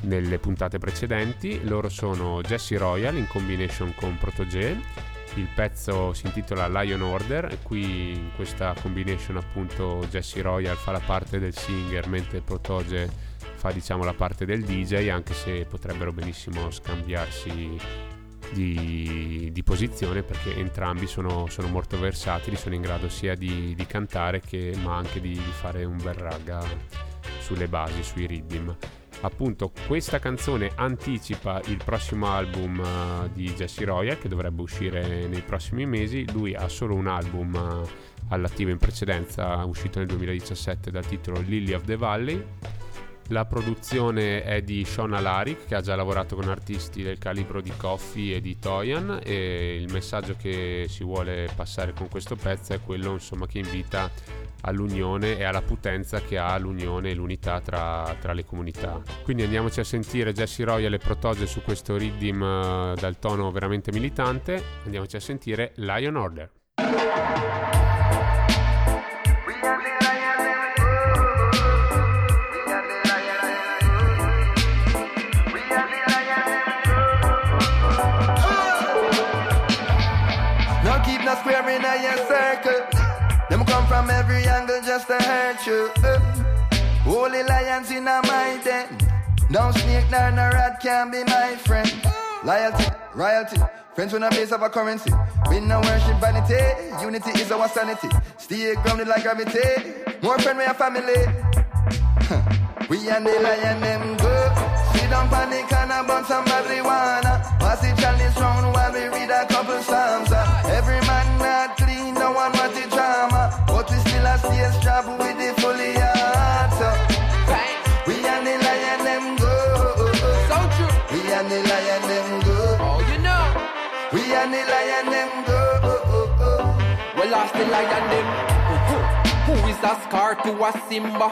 nelle puntate precedenti. Loro sono Jesse Royal in combination con Protogé il pezzo si intitola Lion Order e qui in questa combination appunto Jesse Royal fa la parte del singer mentre Protoge fa diciamo la parte del DJ anche se potrebbero benissimo scambiarsi di, di posizione perché entrambi sono, sono, molto versatili, sono in grado sia di, di cantare che, ma anche di, di fare un bel raga sulle basi, sui rhythm appunto questa canzone anticipa il prossimo album uh, di Jesse Royal che dovrebbe uscire nei prossimi mesi. Lui ha solo un album uh, all'attivo in precedenza uscito nel 2017 dal titolo Lily of the Valley la produzione è di Sean Alaric che ha già lavorato con artisti del calibro di Coffee e di Toyan e il messaggio che si vuole passare con questo pezzo è quello insomma, che invita all'unione e alla potenza che ha l'unione e l'unità tra, tra le comunità. Quindi andiamoci a sentire Jesse Royal e Protoge su questo riddim uh, dal tono veramente militante. Andiamoci a sentire Lion Order. Uh, holy lions in a my den. No snake nor no rat can be my friend. Loyalty, royalty, friends with a base of a currency. We no worship vanity, unity is our sanity. Stay grounded like gravity. More friend we a family. we and the lion them good. Sit down panic and a bun some marijuana. Pass the chalice round while we read a couple psalms. Every a scar to a Simba?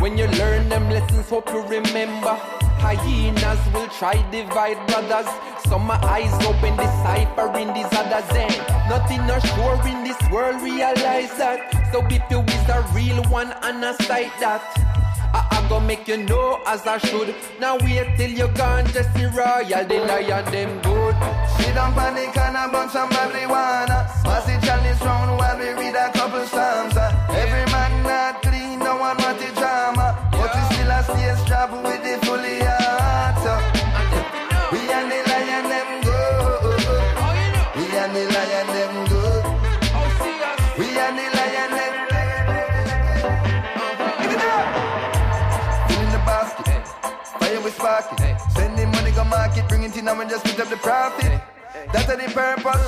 When you learn them lessons, hope you remember. Hyenas will try divide brothers. So my eyes open, deciphering these others. And nothing not sure in this world, realize that. So if you is a real one, and I sight that. I, I go make you know as I should. Now wait till you're gone, just see royal, the lion them good. She don't panic and a bunch of marijuana. Pass the chalice round while we read a couple psalms. Uh. Every man not clean, no one want the drama. But we still a stage job with the fully heart. We and the lion them go. We and the lion them go. We and the lion them Fill in the basket, fire we spark it. Sending money go market, bring it in and just split up the profit. That's the purpose.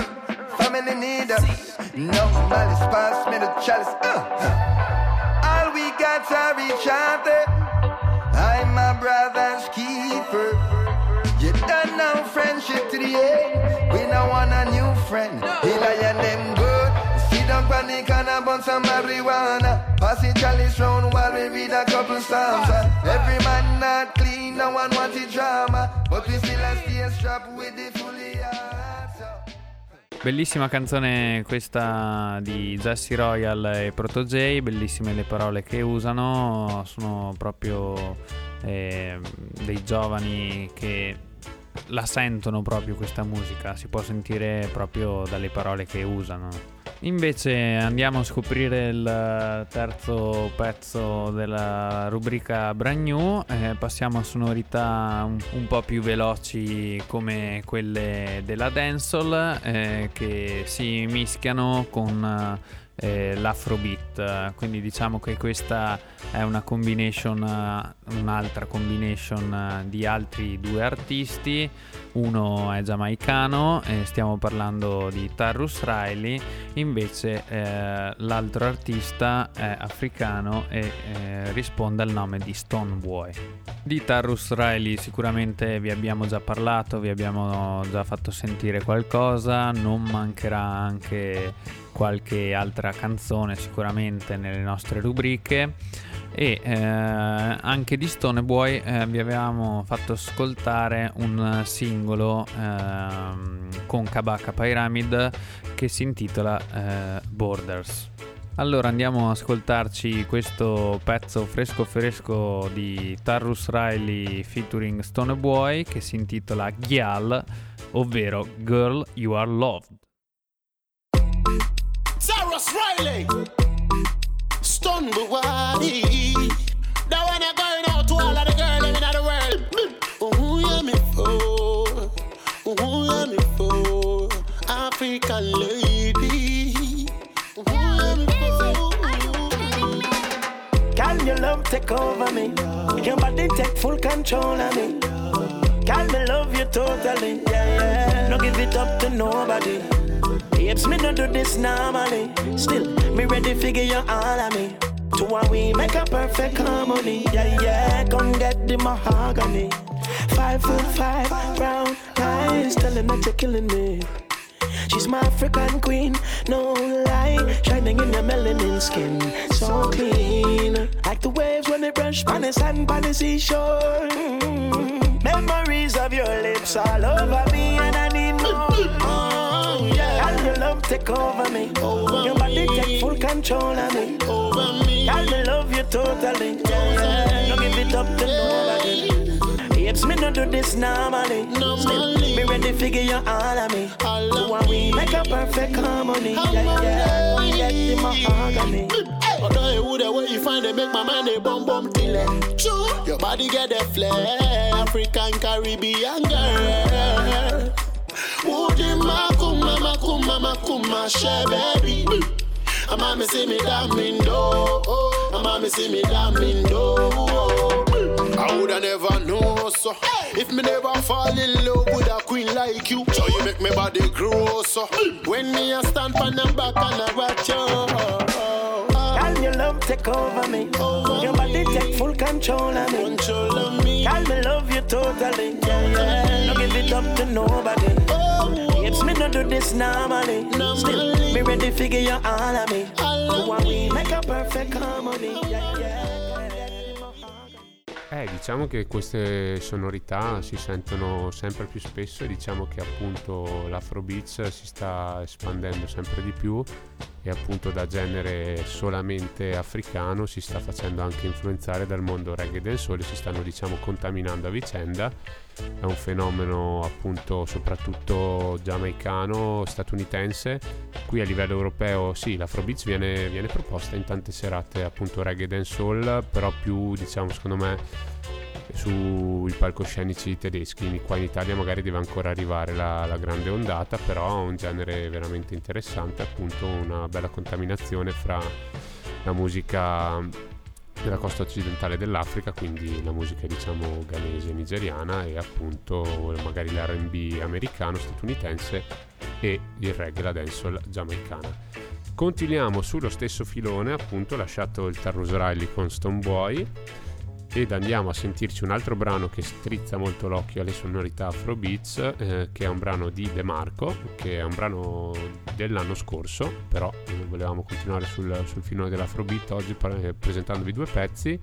Family need us. No malice, pass me the chalice. Uh. All I'm my brother's keeper. You done now friendship to the end. We now want a new friend. He and them good. Sit down panic and a bunch of marijuana. Pass it chalice round while we read a couple psalms. Every man not clean, no one want it drama. But we still a stay strapped with the fully Bellissima canzone questa di Jesse Royal e Proto J, bellissime le parole che usano, sono proprio eh, dei giovani che la sentono proprio questa musica, si può sentire proprio dalle parole che usano. Invece andiamo a scoprire il terzo pezzo della rubrica Brand New, eh, passiamo a sonorità un, un, po' più veloci come quelle della dancehall eh, che si mischiano con eh, l'afrobeat, quindi diciamo che questa è una combination, un'altra combination di altri due artisti, uno è giamaicano e stiamo parlando di Tarrus Riley, invece eh, l'altro artista è africano e eh, risponde al nome di Stoneboy. Di Tarrus Riley sicuramente vi abbiamo già parlato, vi abbiamo già fatto sentire qualcosa, non mancherà anche qualche altra canzone sicuramente nelle nostre rubriche e eh, anche di Stone Boy eh, vi avevamo fatto ascoltare un singolo eh, con Kabaka Pyramid che si intitola eh, Borders. Allora andiamo ad ascoltarci questo pezzo fresco fresco di Tarrus Riley featuring Stone Boy che si intitola Gyal, ovvero Girl You Are Loved. Riley Stone Boy That one I going out to all of the girls in the world Oh yeah me for Oh yeah me for African lady Can your love take over me? Your body take full control of me. Can me love you totally? Yeah, yeah. No give it up to nobody. Babes, me no do this normally. Still, me ready figure you all of me. To what we make a perfect harmony. Yeah, yeah. Come get the mahogany. Five foot five, brown eyes, telling that you're killing me. She's my African queen, no lie. Shining in your melanin skin, so clean. Like the waves when they brush on the sand by the seashore. Mm. Memories of your lips all over me, and I need more. Take over me. Over your body me. take full control of me. Over me. And I love you totally. Yeah. Don't give it up to nobody. Babes, me no do this normally. normally. Still, me ready figure you all of me. All of so we make a perfect harmony. Yeah, yeah, we get the mahogany. I tell you the way you find it, make my mind a bum bum it. True, your body get a flair, African Caribbean girl. Woody makuma makuma makuma she baby. Ama me see me damn do, ama me see me damn do. I woulda never know so. If me never fall in love with a queen like you So you make me body grow so. When me a stand on the back and I watch you. Can your love take over me. Over Your body me. take full control of me. Control of me. Can me love you totally. Yeah, yeah. Don't give it up to nobody. Oh. Do this normally. normally Still, me ready figure you all of me All of me Make a perfect harmony Yeah, yeah Eh, diciamo che queste sonorità si sentono sempre più spesso e diciamo che appunto l'Afrobeats si sta espandendo sempre di più e appunto da genere solamente africano si sta facendo anche influenzare dal mondo reggae del sole, si stanno diciamo contaminando a vicenda. È un fenomeno appunto soprattutto giamaicano, statunitense. Qui a livello europeo sì, l'Afrobeats viene, viene proposta in tante serate appunto reggae dancehall, però più diciamo secondo me sui palcoscenici tedeschi. Qua in Italia magari deve ancora arrivare la, la grande ondata, però è un genere veramente interessante, appunto una bella contaminazione fra la musica della costa occidentale dell'Africa, quindi la musica diciamo ghanese, nigeriana e appunto magari l'R&B americano, statunitense e il reggae, la dancehall giamaicana. Continuiamo sullo stesso filone, appunto lasciato il Tarrus Riley con Stoneboy ed andiamo a sentirci un altro brano che strizza molto l'occhio alle sonorità Afrobeats eh, che è un brano di De Marco che è un brano dell'anno scorso però eh, volevamo continuare sul, sul filone dell'Afrobeat oggi pre- presentandovi due pezzi.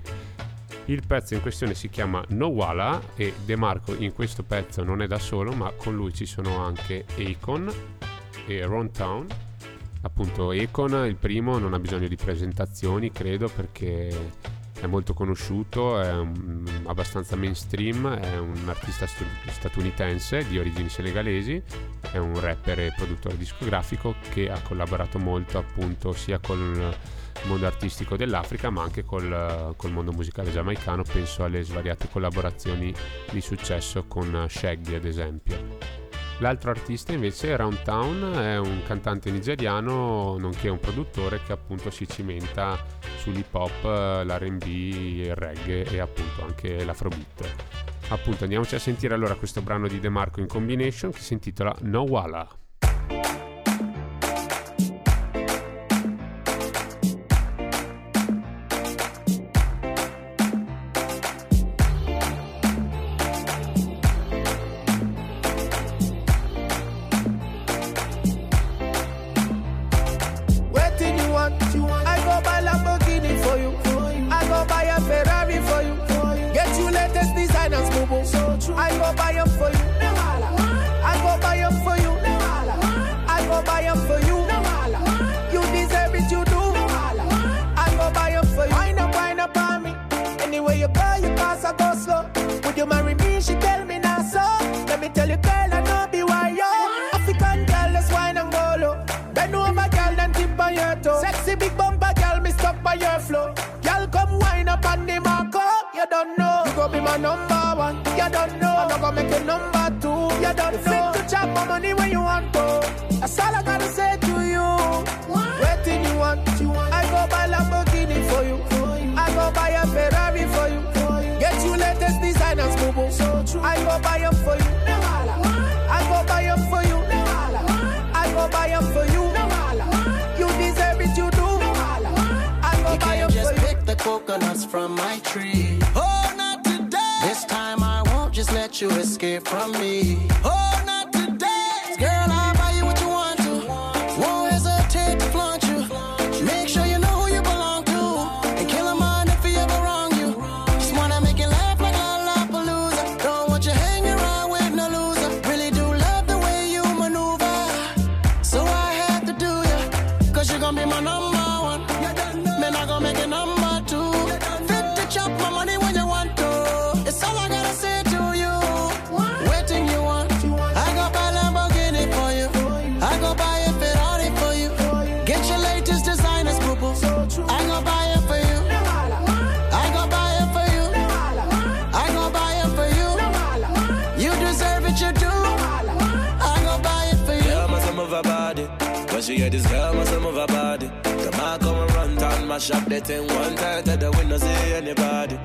Il pezzo in questione si chiama No Walla e De Marco in questo pezzo non è da solo ma con lui ci sono anche Akon e Ron Town. Appunto Akon il primo non ha bisogno di presentazioni credo perché è molto conosciuto, è un, abbastanza mainstream, è un artista st- statunitense di origini senegalesi, è un rapper e produttore discografico che ha collaborato molto appunto sia con il mondo artistico dell'Africa ma anche col, col mondo musicale giamaicano, penso alle svariate collaborazioni di successo con Shaggy ad esempio. L'altro artista invece, Round Town, è un cantante nigeriano, nonché un produttore che appunto si cimenta sull'hip hop, l'RB, il reggae e appunto anche l'afrobeat. Appunto andiamoci a sentire allora questo brano di De Marco in combination che si intitola No Walla. go make you number two. You don't know. fit to chop my money when you want to. That's all I gotta say to you. What? Waiting you want. you want. I go buy Lamborghini for you. For you. I go buy a Ferrari for you. For you. Get you latest designers, boo boo. So true. I go buy them for you. No, I go buy them for you. No, I go buy them for you. No, you deserve it, you do. No, I go you buy them for you. Just Pick the coconuts from my tree. Oh, not today. This time. I just let you escape from me. Oh, not my shop. That thing one time that the window see anybody.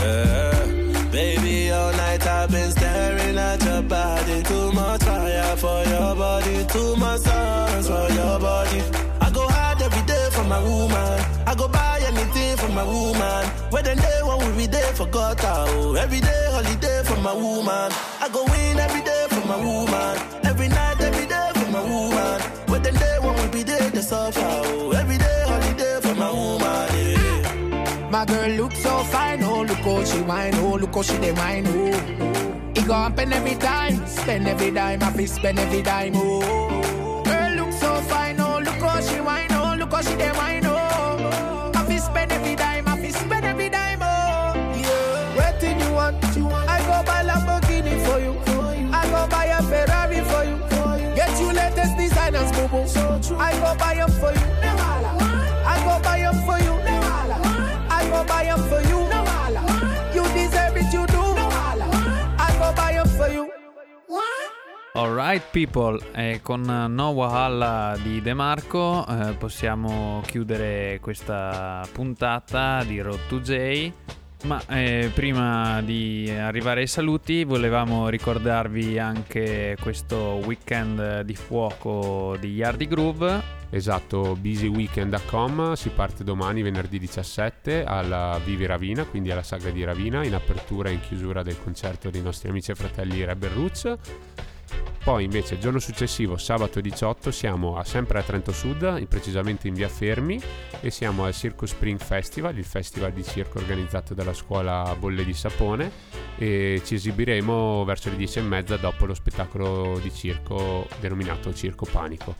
Yeah. Baby, all night I've been staring at your body. Too much fire for your body. Too much songs for your body. I go hard every day for my woman. I go buy anything for my woman. When the day when we be there for God, oh. Every day holiday for my woman. I go win every day for my woman. Every night, every day for my woman. When the day when we be there to suffer, oh. Every My girl look so fine, oh look how she whine, oh look how she dey whine, oh. It go happen every time, spend every dime, I fi spend every dime, oh. Girl look so fine, oh look how she whine, oh look how she dey whine, oh. I fi spend every dime, I fi spend every dime, oh. Yeah. Waiting you want, I go buy Lamborghini for you, I go buy a Ferrari for you, get you latest designers, boo boo. I go buy 'em for you, Alright people, e con No Wahala di De Marco eh, possiamo chiudere questa puntata di Road to J Ma eh, prima di arrivare ai saluti volevamo ricordarvi anche questo weekend di fuoco di Yardi Groove. Esatto, busyweekend.com, si parte domani venerdì 17 alla Vivi Ravina, quindi alla saga di Ravina, in apertura e in chiusura del concerto dei nostri amici e fratelli Rebel Roots. Poi invece il giorno successivo, sabato 18, siamo a, sempre a Trento Sud, precisamente in via Fermi, e siamo al Circus Spring Festival, il festival di circo organizzato dalla scuola Bolle di Sapone, e ci esibiremo verso le 10 e mezza dopo lo spettacolo di circo denominato Circo Panico.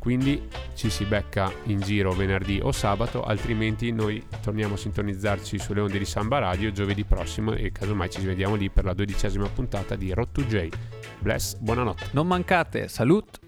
Quindi ci si becca in giro venerdì o sabato, altrimenti noi torniamo a sintonizzarci sulle onde di Samba Radio giovedì prossimo e casomai ci vediamo lì per la dodicesima puntata di Rot to J bless, buonanotte. Non mancate, salut.